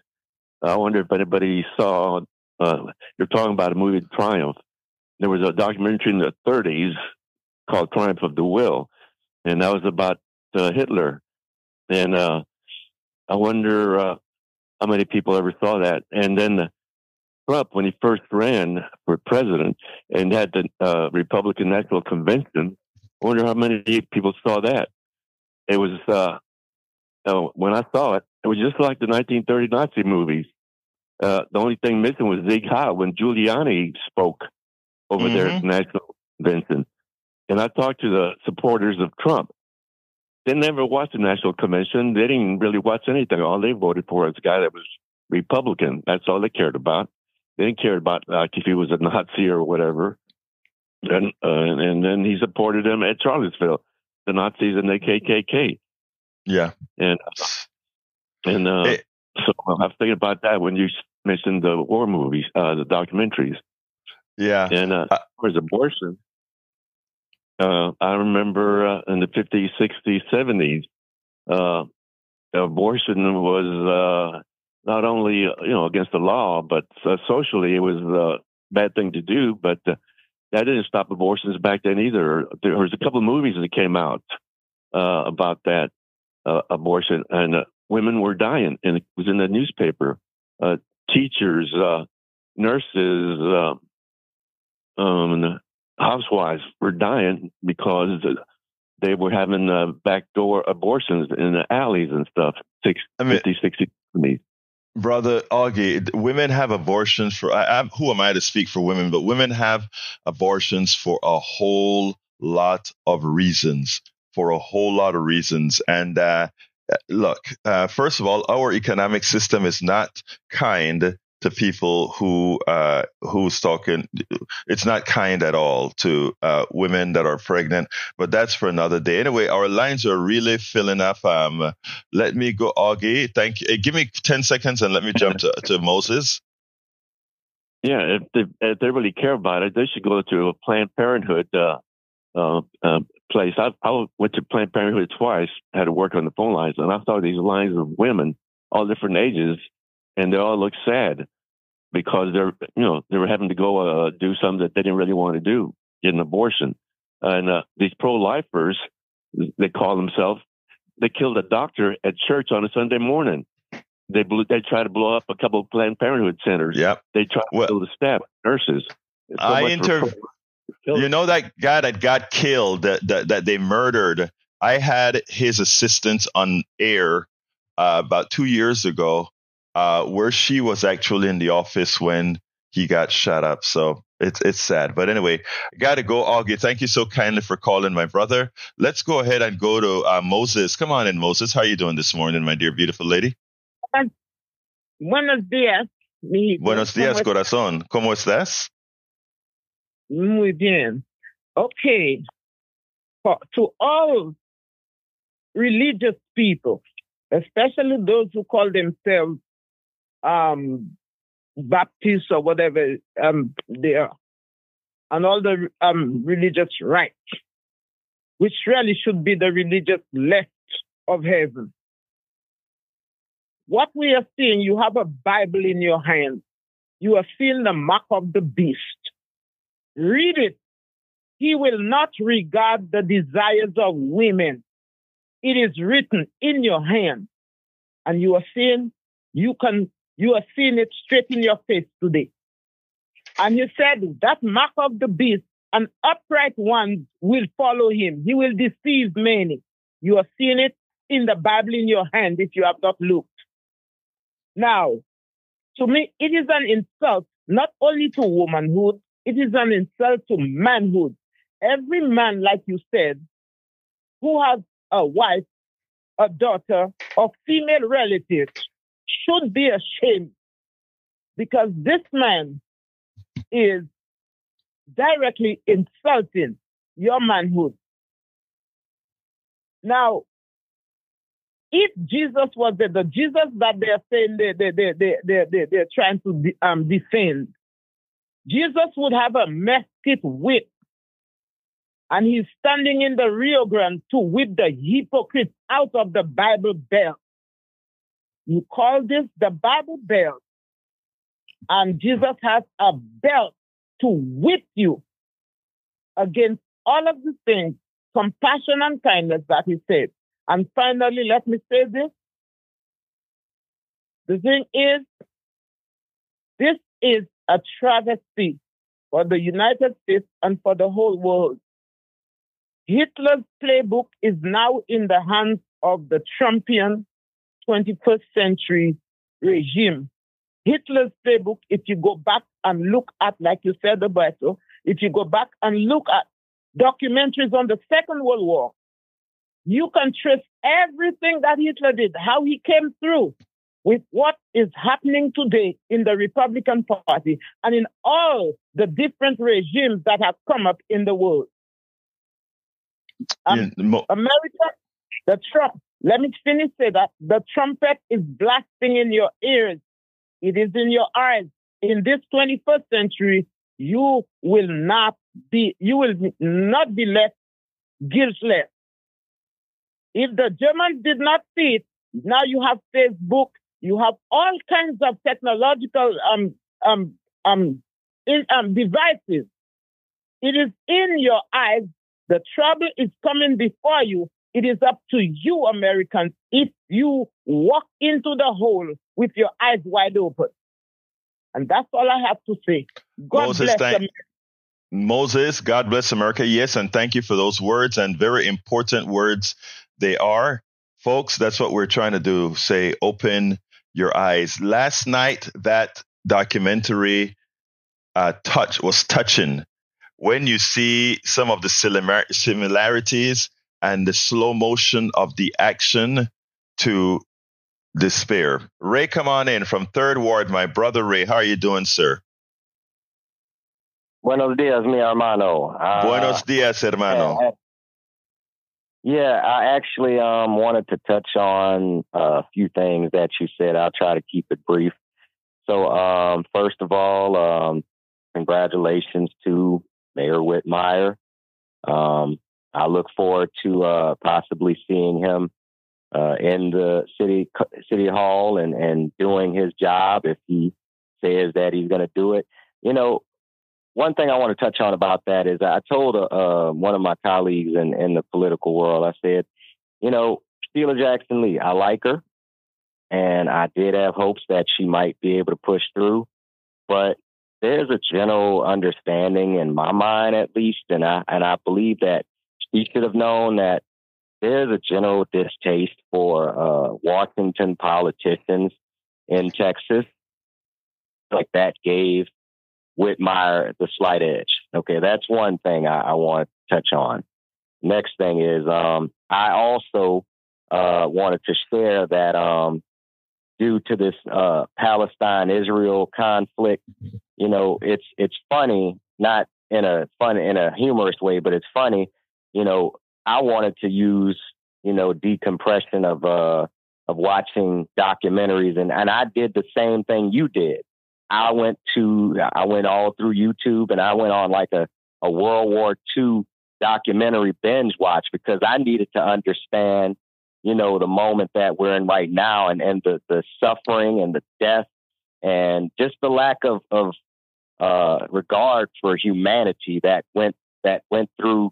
Speaker 8: I wonder if anybody saw, uh, you're talking about a movie, Triumph. There was a documentary in the 30s called Triumph of the Will, and that was about uh, Hitler. And uh, I wonder uh, how many people ever saw that. And then Trump, when he first ran for president and had the uh, Republican National Convention, I wonder how many people saw that. It was uh, uh, when I saw it, it was just like the 1930 Nazi movies. Uh, the only thing missing was Sieg Heil when Giuliani spoke over mm-hmm. there at the National Convention. And I talked to the supporters of Trump, they never watched the national convention. They didn't really watch anything. All they voted for was a guy that was Republican. That's all they cared about. They didn't care about like if he was a Nazi or whatever. And uh, and then he supported them at Charlottesville, the Nazis and the KKK.
Speaker 1: Yeah.
Speaker 8: And uh, and uh, it, so I was thinking about that when you mentioned the war movies, uh, the documentaries.
Speaker 1: Yeah.
Speaker 8: And uh, as far as abortion, uh, I remember uh, in the 50s, 60s, 70s, uh, abortion was uh, not only uh, you know against the law, but uh, socially it was a bad thing to do. But that didn't stop abortions back then either. There was a couple of movies that came out about that abortion, and women were dying, and it was in the newspaper. teachers, nurses, um, housewives were dying because they were having uh, backdoor abortions in the alleys and stuff. Six, I mean, 50, 60, 70.
Speaker 1: Brother Augie, women have abortions for, I, I, who am I to speak for women, but women have abortions for a whole lot of reasons, for a whole lot of reasons. And, uh, look, uh, first of all, our economic system is not kind to people who uh, who's talking. It's not kind at all to uh, women that are pregnant, but that's for another day. Anyway, our lines are really filling up. Um, let me go, Augie. Thank you. Give me ten seconds and let me jump to, to Moses.
Speaker 8: Yeah, if they, if they really care about it, they should go to a Planned Parenthood uh, uh, uh, place. I, I went to Planned Parenthood twice, had to work on the phone lines, and I saw these lines of women, all different ages, and they all look sad because they're, you know, they were having to go uh, do something that they didn't really want to do, get an abortion. And uh, these pro-lifers, they call themselves, they killed a doctor at church on a Sunday morning. They blew, they tried to blow up a couple of Planned Parenthood centers.
Speaker 1: Yep.
Speaker 8: They tried to
Speaker 1: Well-
Speaker 8: kill the staff, nurses. So
Speaker 1: I
Speaker 8: much for
Speaker 1: inter- You know that guy that got killed, that that, that they murdered. I had his assistant on air uh, about two years ago, uh, where she was actually in the office when he got shot up. So it's it's sad. But anyway, I got to go, Augie. Thank you so kindly for calling my brother. Let's go ahead and go to uh, Moses. Come on in, Moses. How are you doing this morning, my dear beautiful lady?
Speaker 9: Buenos días, mi.
Speaker 1: Buenos
Speaker 9: ¿Cómo
Speaker 1: corazón. ¿Cómo estás?
Speaker 9: Muy bien. Okay. For, to all religious people, especially those who call themselves um, Baptists or whatever um, they are, and all the um, religious right, which really should be the religious left of heaven. What we are seeing, you have a Bible in your hand. You are seeing the mark of the beast. Read it. He will not regard the desires of women. It is written in your hand. And you are seeing, you can, you are seeing it straight in your face today. And you said that mark of the beast, an upright one will follow him. He will deceive many. You are seeing it in the Bible in your hand if you have not looked. Now, to me, it is an insult not only to womanhood, it is an insult to manhood. Every man, like you said, who has a wife, a daughter, or female relative should be ashamed because this man is directly insulting your manhood. Now, if Jesus was the, Jesus that they're saying they, they, they, they, they, they, they're trying to de- um, defend, Jesus would have a mesquite whip and he's standing in the Rio Grande to whip the hypocrites out of the Bible Belt. You call this the Bible Belt, and Jesus has a belt to whip you against all of the things, compassion and kindness that he said. And finally, let me say this. The thing is, this is a travesty for the United States and for the whole world. Hitler's playbook is now in the hands of the Trumpian 21st century regime. Hitler's playbook, if you go back and look at, like you said, Roberto, if you go back and look at documentaries on the Second World War, you can trace everything that Hitler did, how he came through with what is happening today in the Republican Party and in all the different regimes that have come up in the world. Um,
Speaker 1: Yeah, Mo-
Speaker 9: America, the Trump, let me finish say that the trumpet is blasting in your ears. It is in your eyes. In this 21st century, you will not be, you will not be left guiltless. If the Germans did not see it, now you have Facebook, you have all kinds of technological um, um, um, in, um, devices. It is in your eyes. The trouble is coming before you. It is up to you, Americans, if you walk into the hole with your eyes wide open. And that's all I have to say. God
Speaker 1: Moses,
Speaker 9: bless
Speaker 1: thank-
Speaker 9: America.
Speaker 1: Moses, God bless America. Yes, and thank you for those words and very important words they are. Folks, that's what we're trying to do. Say, open your eyes. Last night, that documentary uh, touch was touching. When you see some of the simila- similarities and the slow motion of the action to despair. Ray, come on in from Third Ward. My brother Ray, how are you doing, sir?
Speaker 10: Buenos días, mi hermano. Uh,
Speaker 1: Buenos dias, hermano.
Speaker 10: uh, Yeah, I actually um wanted to touch on a few things that you said. I'll try to keep it brief. So, um, first of all, um, congratulations to Mayor Whitmire. Um, I look forward to uh, possibly seeing him uh, in the city city hall and and doing his job if he says that he's going to do it. You know, one thing I want to touch on about that is I told uh, uh, one of my colleagues in in the political world. I said, you know, Sheila Jackson Lee, I like her, and I did have hopes that she might be able to push through, but there's a general understanding in my mind, at least, and I and I believe that she should have known that there's a general distaste for uh, Washington politicians in Texas. Like that gave Whitmire the slight edge. Okay, that's one thing I, I want to touch on. Next thing is um, I also uh, wanted to share that um, due to this uh, Palestine Israel conflict, you know, it's it's funny, not in a fun in a humorous way, but it's funny you know, I wanted to use, you know, decompression of uh of watching documentaries and, and I did the same thing you did. I went to I went all through YouTube and I went on like a, a World War II documentary binge watch because I needed to understand, you know, the moment that we're in right now and, and the, the suffering and the death and just the lack of, of uh, regard for humanity that went that went through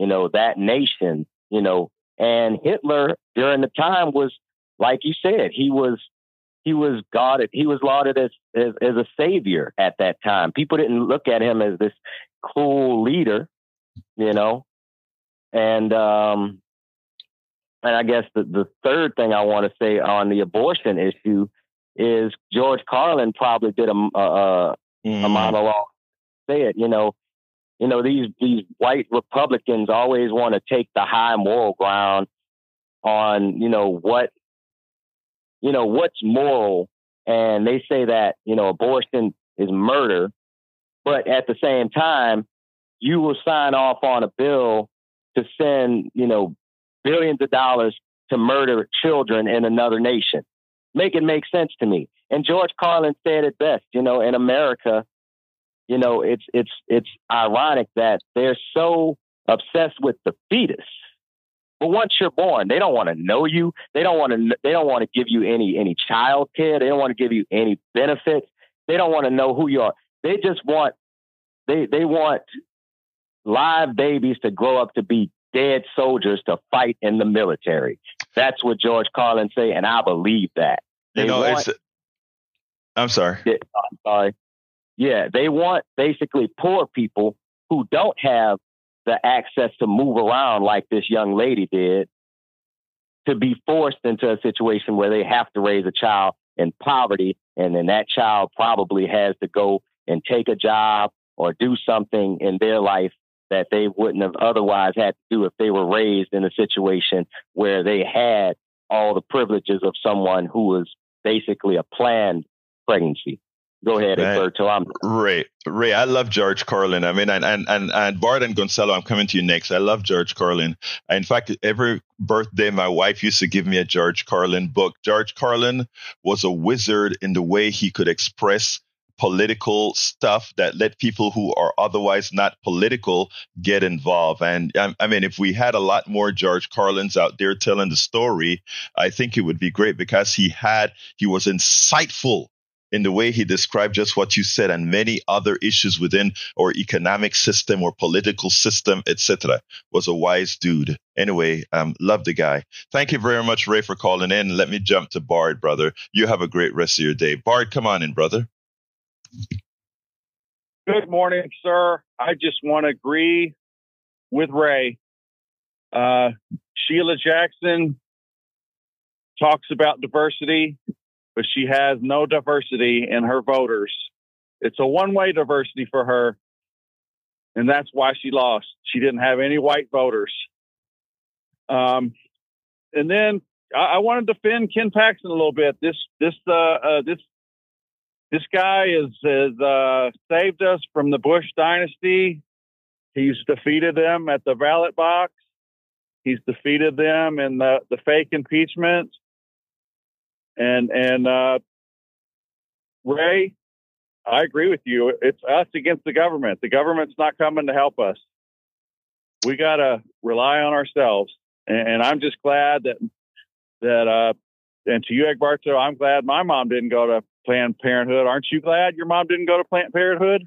Speaker 10: you know, that nation, you know, and Hitler during the time was, like you said, he was he was God. He was lauded as, as, as a savior at that time. People didn't look at him as this cool leader, you know. And um, and I guess the the third thing I want to say on the abortion issue is George Carlin probably did a a, a, mm. a monologue. Say it, you know, you know, these these white Republicans always want to take the high moral ground on, you know, what you know, what's moral and they say that, you know, abortion is murder, but at the same time, you will sign off on a bill to send, you know, billions of dollars to murder children in another nation. Make it make sense to me. And George Carlin said it best, you know, in America, you know, it's it's it's ironic that they're so obsessed with the fetus. But once you're born, they don't want to know you. They don't want to. They don't want to give you any any child care. They don't want to give you any benefits. They don't want to know who you are. They just want they they want live babies to grow up to be dead soldiers to fight in the military. That's what George Carlin say, and I believe that.
Speaker 1: They you know, want, it's. I'm sorry.
Speaker 10: I'm sorry. Yeah, they want basically poor people who don't have the access to move around like this young lady did to be forced into a situation where they have to raise a child in poverty and then that child probably has to go and take a job or do something in their life that they wouldn't have otherwise had to do if they were raised in a situation where they had all the privileges of someone who was basically a planned pregnancy. Go ahead, Egberto. I'm
Speaker 1: Ray. Ray, I love George Carlin. I mean, and and and, and Bart and Gonzalo, I'm coming to you next. I love George Carlin. In fact, every birthday, my wife used to give me a George Carlin book. George Carlin was a wizard in the way he could express political stuff that let people who are otherwise not political get involved. And I, I, mean, if we had a lot more George Carlins out there telling the story, I think it would be great because he had, he was insightful in the way he described just what you said and many other issues within our economic system or political system, etc. Was a wise dude. Anyway, um, love the guy. Thank you very much, Ray, for calling in. Let me jump to Bart, brother. You have a great rest of your day. Bart, come on in, brother.
Speaker 11: Good morning, sir. I just want to agree with Ray. Uh, Sheila Jackson talks about diversity but she has no diversity in her voters. It's a one way diversity for her. And that's why she lost. She didn't have any white voters. Um, and then I, I want to defend Ken Paxton a little bit. This, this, uh, uh, this, this guy is, has uh, saved us from the Bush dynasty. He's defeated them at the ballot box. He's defeated them in the, the fake impeachment and and uh, Ray, I agree with you. It's us against the government. The government's not coming to help us. We got to rely on ourselves. And, and, I'm just glad that, that, uh, and to you, Egberto, I'm glad my mom didn't go to Planned Parenthood. Aren't you glad your mom didn't go to Planned Parenthood?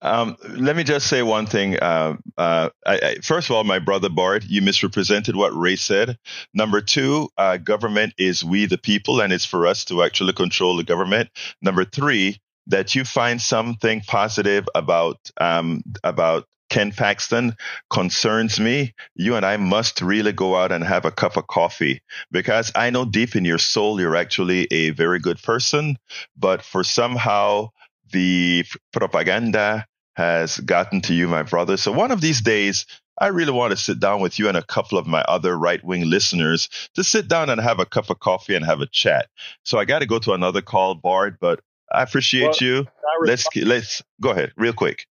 Speaker 1: Um, let me just say one thing. Uh, uh, I, I, first of all, my brother Bart, you misrepresented what Ray said. Number two, uh, government is we the people, and it's for us to actually control the government. Number three, that you find something positive about um, about Ken Paxton concerns me. You and I must really go out and have a cup of coffee because I know deep in your soul you're actually a very good person, but for somehow the propaganda has gotten to you, my brother. So one of these days, I really want to sit down with you and a couple of my other right wing listeners to sit down and have a cup of coffee and have a chat. So I got to go to another call, Bart, but I appreciate well, you. let's let's go ahead real quick.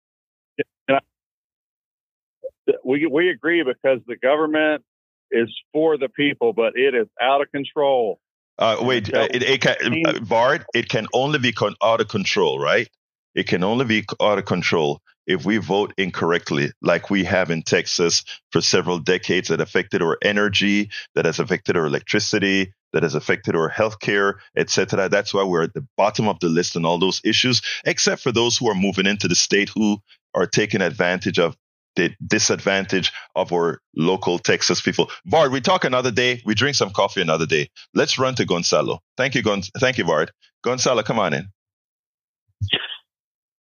Speaker 11: We we agree because the government is for the people, but it is out of control.
Speaker 1: Uh, wait, uh, it, it can, uh, Bart, it can only be con- out of control, right? It can only be out of control if we vote incorrectly, like we have in Texas for several decades that affected our energy, that has affected our electricity, that has affected our healthcare, etc. That's why we're at the bottom of the list on all those issues, except for those who are moving into the state who are taking advantage of the disadvantage of our local Texas people. Bart, we talk another day. We drink some coffee another day. Let's run to Gonzalo. Thank you, Gon- Thank you, Bart. Gonzalo, come on in.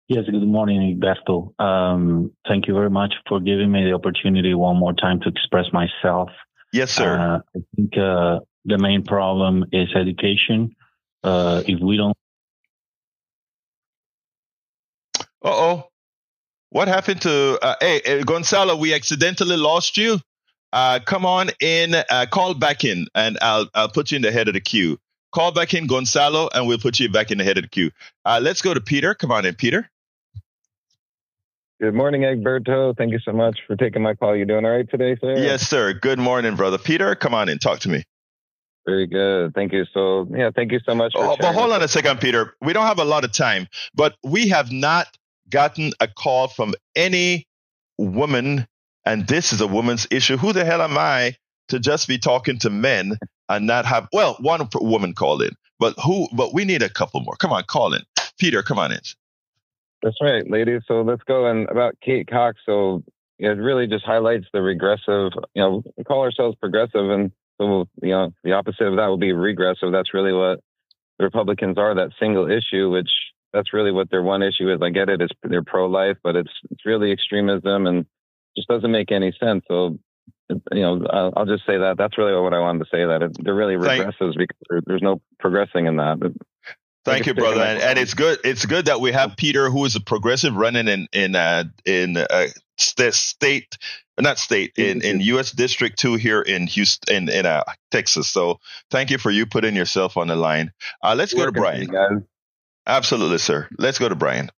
Speaker 12: Yes, good morning, Berto. Um, thank you very much for giving me the opportunity one more time to express myself.
Speaker 1: Yes, sir.
Speaker 12: Uh, I think uh, the main problem is education. Uh, if we don't.
Speaker 1: Uh oh. What happened to uh, hey Gonzalo? We accidentally lost you. Uh, come on in. Uh, call back in, and I'll I'll put you in the head of the queue. Call back in Gonzalo, and we'll put you back in the head of the queue. Uh, let's go to Peter. Come on in, Peter.
Speaker 13: Good morning, Egberto. Thank you so much for taking my call. You doing all right today, sir?
Speaker 1: Yes, sir. Good morning, brother. Peter, come on in. Talk to me.
Speaker 13: Very good. Thank you. So, yeah, thank you so much.
Speaker 1: oh, but hold on a second, Peter. We don't have a lot of time, but we have not gotten a call from any woman, and this is a woman's issue. Who the hell am I to just be talking to men and not have? Well, one woman called in, but who? But we need a couple more. Come on, call in. Peter, come on in.
Speaker 13: That's right, ladies. So let's go. And about Kate Cox, so it really just highlights the regressive. You know, we call ourselves progressive, and so you know the opposite of that will be regressive. That's really what the Republicans are. That single issue, which that's really what their one issue is. I get it; it's they're pro-life, but it's it's really extremism and just doesn't make any sense. So, you know, I'll, I'll just say that that's really what I wanted to say. That it, they're really regressives because there, there's no progressing in that. But,
Speaker 1: Thank you, brother. And, and, it's good. It's good that we have Peter, who is a progressive, running in in uh, in uh, state, not state, in in U.S. District Two here in Houston, in in uh, Texas. So thank you for you putting yourself on the line. Uh, let's go to Brian. Absolutely, sir. Let's go to Brian.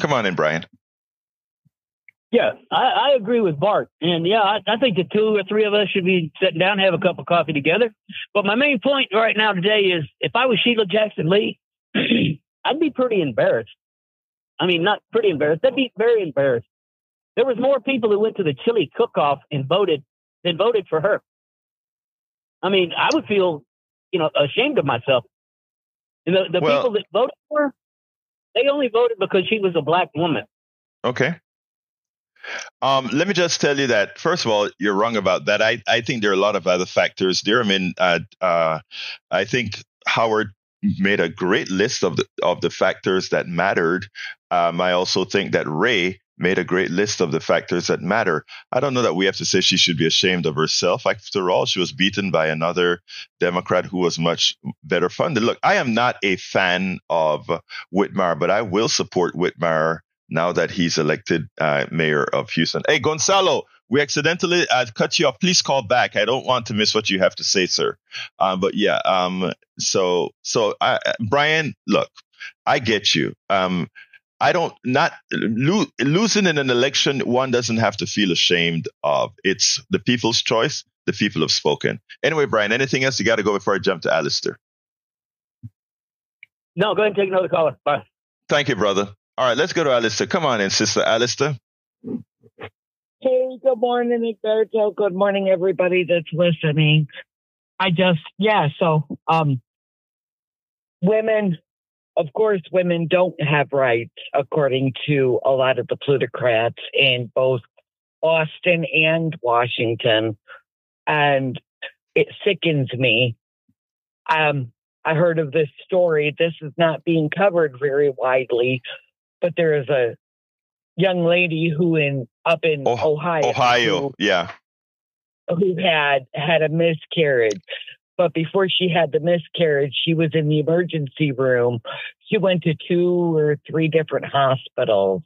Speaker 1: Come on in, Brian.
Speaker 14: Yeah, I, I agree with Bart. And yeah, I, I think the two or three of us should be sitting down, have a cup of coffee together. But my main point right now today is if I was Sheila Jackson Lee, I'd be pretty embarrassed. I mean, not pretty embarrassed. I'd be very embarrassed. There was more people who went to the chili cook-off and voted than voted for her. I mean, I would feel, you know, ashamed of myself and the, the well, people that voted for her, they only voted because she was a black woman.
Speaker 1: Okay. Um, let me just tell you that first of all, you're wrong about that. I, I think there are a lot of other factors there. I mean, uh, uh, I think Howard made a great list of the of the factors that mattered. Um, I also think that Ray made a great list of the factors that matter. I don't know that we have to say she should be ashamed of herself. After all, she was beaten by another Democrat who was much better funded. Look, I am not a fan of Whitmire, but I will support Whitmire now that he's elected uh, mayor of Houston. Hey, Gonzalo, we accidentally uh, cut you off. Please call back. I don't want to miss what you have to say, sir. Um, but yeah, um, so so uh, Brian, look, I get you. Um, I don't not lo- losing in an election. One doesn't have to feel ashamed of. It's the people's choice. The people have spoken. Anyway, Brian, anything else you got to go before I jump to Alistair?
Speaker 14: No, go ahead and take another caller. Bye.
Speaker 1: Thank you, brother. All right, let's go to Alistair. Come on in, sister Alistair.
Speaker 15: Hey, good morning, Egberto. Good morning, everybody that's listening. I just, yeah, so, um, women, of course, women don't have rights, according to a lot of the plutocrats in both Austin and Washington. And it sickens me. Um, I heard of this story. This is not being covered very widely, but there is a young lady who in up in
Speaker 1: Oh-
Speaker 15: Ohio,
Speaker 1: Ohio.
Speaker 15: who-
Speaker 1: Yeah.
Speaker 15: who had had a miscarriage. But before she had the miscarriage, she was in the emergency room. She went to two or three different hospitals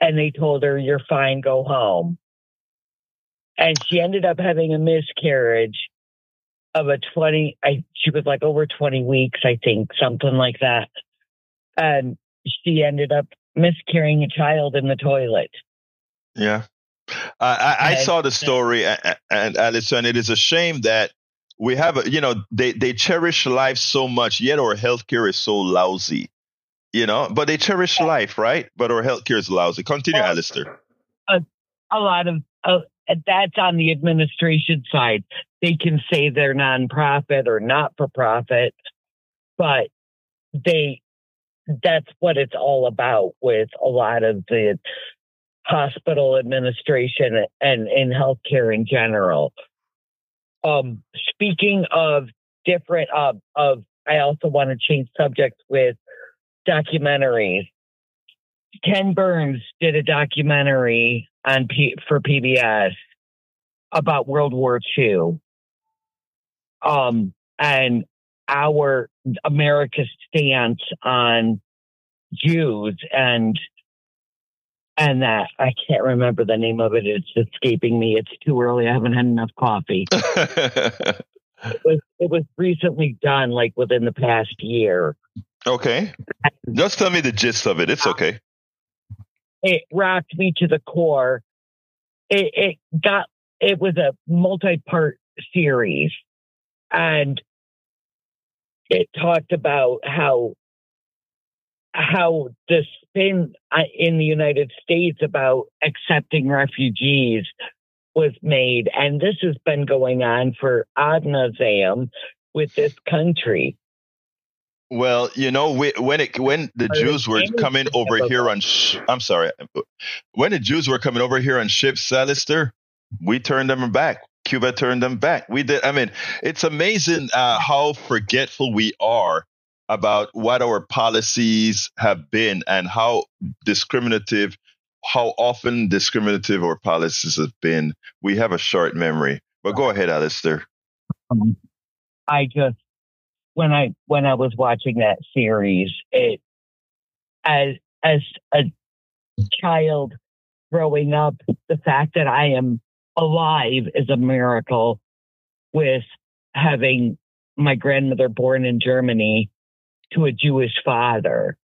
Speaker 15: and they told her, You're fine, go home. And she ended up having a miscarriage of a 20, I, she was like over 20 weeks, I think, something like that. And she ended up miscarrying a child in the toilet.
Speaker 1: Yeah. I, I, I saw the story, and and it is a shame that we have, a, you know, they, they cherish life so much, yet our healthcare is so lousy, you know, but they cherish life, right? But our healthcare is lousy. Continue,
Speaker 15: Well,
Speaker 1: Alistair.
Speaker 15: a, a lot of uh, that's on the administration side. They can say they're nonprofit or not for profit, but they that's what it's all about with a lot of the hospital administration and in healthcare in general. Um, speaking of different of of, I also want to change subjects with documentaries. Ken Burns did a documentary on P- for PBS about World War II, um, and our America's stance on Jews and and that I can't remember the name of it. It's escaping me. It's too early. I haven't had enough coffee. it was it was recently done, like within the past year.
Speaker 1: Okay. Just tell me the gist of it. It's okay.
Speaker 15: it rocked me to the core. It, it got it was a multi-part series, and it talked about how how the spin uh, in the United States about accepting refugees was made, and this has been going on for ad nauseum with this country.
Speaker 1: Well, you know, we, when it when the
Speaker 15: Are
Speaker 1: Jews were coming over
Speaker 15: about
Speaker 1: here on, sh- I'm sorry, when the Jews were coming over here on ships, Alistair, we turned them back. Cuba turned them back. We did. I mean, it's amazing uh, how forgetful we are about what our policies have been and how discriminative, how often discriminative our policies have been. We have a short memory. But go ahead, Alistair.
Speaker 15: um, I just when I when I was watching that series, it as as a child growing up, the fact that I am alive is a miracle. With having my grandmother born in Germany to a Jewish father,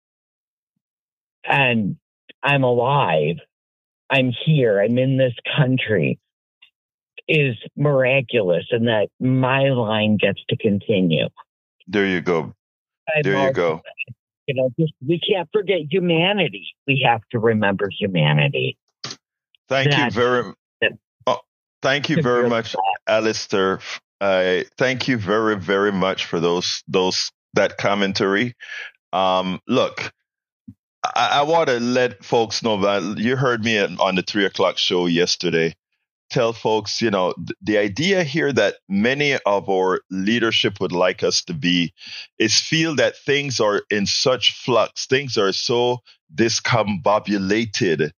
Speaker 15: and I'm alive. I'm here. I'm in this country is miraculous and that my line gets to continue.
Speaker 1: There you go. There you go.
Speaker 15: You know, just we can't forget humanity. We have to remember humanity.
Speaker 1: Thank you very thank you very much, Alistair. I thank you very, very much for those those that commentary. Um, look, I, I want to let folks know that you heard me on the three o'clock show yesterday. Tell folks, you know, th- the idea here that many of our leadership would like us to be is feel that things are in such flux, things are so discombobulated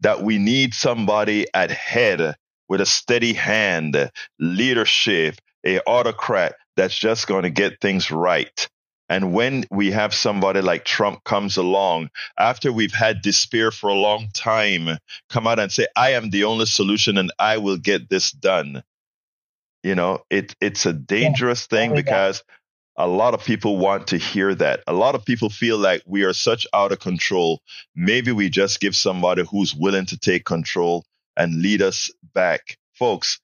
Speaker 1: that we need somebody at head with a steady hand, leadership, a autocrat that's just going to get things right. And when we have somebody like Trump comes along, after we've had despair for a long time, come out and say, I am the only solution and I will get this done. You know, it it's a dangerous thing because a lot of people want to hear that. A lot of people feel like we are such out of control. Maybe we just give somebody who's willing to take control and lead us back. Folks,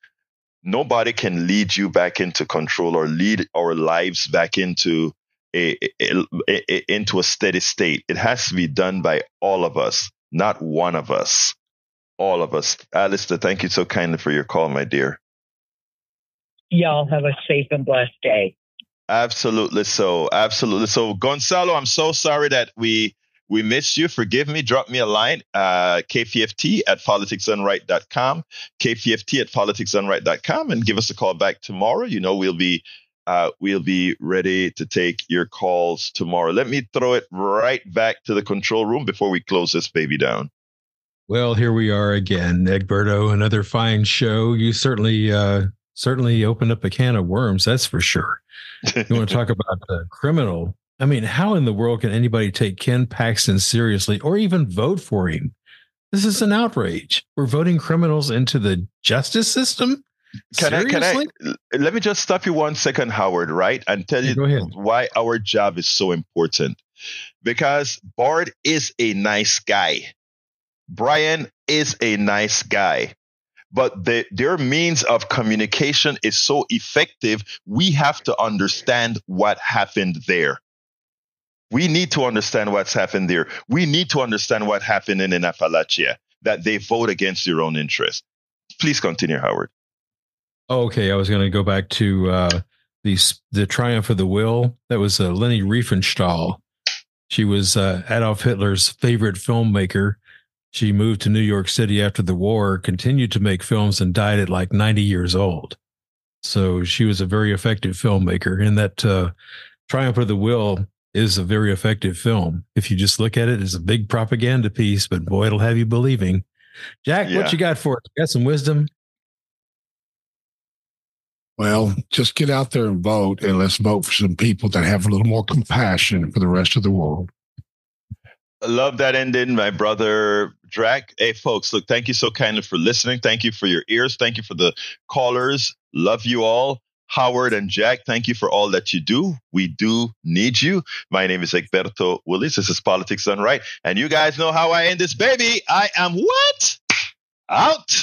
Speaker 1: nobody can lead you back into control or lead our lives back into a, a, a, into a steady state. It has to be done by all of us, not one of us. All of us. Alistair, thank you so kindly for your call, my dear.
Speaker 15: Y'all have a safe and blessed day.
Speaker 1: Absolutely so. Absolutely so. Gonzalo, I'm so sorry that we we missed you. Forgive me. Drop me a line. Uh, KPFT at politicsdoneright.com. KPFT at politicsdoneright.com and give us a call back tomorrow. You know, we'll be uh, we'll be ready to take your calls tomorrow. Let me throw it right back to the control room before we close this baby down.
Speaker 3: Well, here we are again, Egberto. Another fine show. You certainly uh, certainly opened up a can of worms. That's for sure. You want to talk about the criminal? I mean, how in the world can anybody take Ken Paxton seriously or even vote for him? This is an outrage. We're voting criminals into the justice system.
Speaker 1: Can
Speaker 3: Seriously?
Speaker 1: I, can I, let me just stop you one second, Howard, right? And tell you why our job is so important. Because Bart is a nice guy. Brian is a nice guy. But the, their means of communication is so effective, we have to understand what happened there. We need to understand what's happened there. We need to understand what happened in, in Appalachia, that they vote against their own interest. Please continue, Howard.
Speaker 3: Okay, I was going to go back to uh, the the Triumph of the Will. That was uh, Leni Riefenstahl. She was uh, Adolf Hitler's favorite filmmaker. She moved to New York City after the war, continued to make films, and died at like 90 years old. So she was a very effective filmmaker. In that uh, Triumph of the Will is a very effective film. If you just look at it, it's a big propaganda piece, but boy, it'll have you believing. Jack,
Speaker 4: Yeah.
Speaker 3: what you got for us? Got some wisdom?
Speaker 4: Well, just get out there and vote, and let's vote for some people that have a little more compassion for the rest of the world.
Speaker 1: I love that ending, my brother Drac. Hey, folks, look, thank you so kindly for listening. Thank you for your ears. Thank you for the callers. Love you all. Howard and Jack, thank you for all that you do. We do need you. My name is Egberto Willies. This is Politics Done Right. And you guys know how I end this baby. I am what? Out.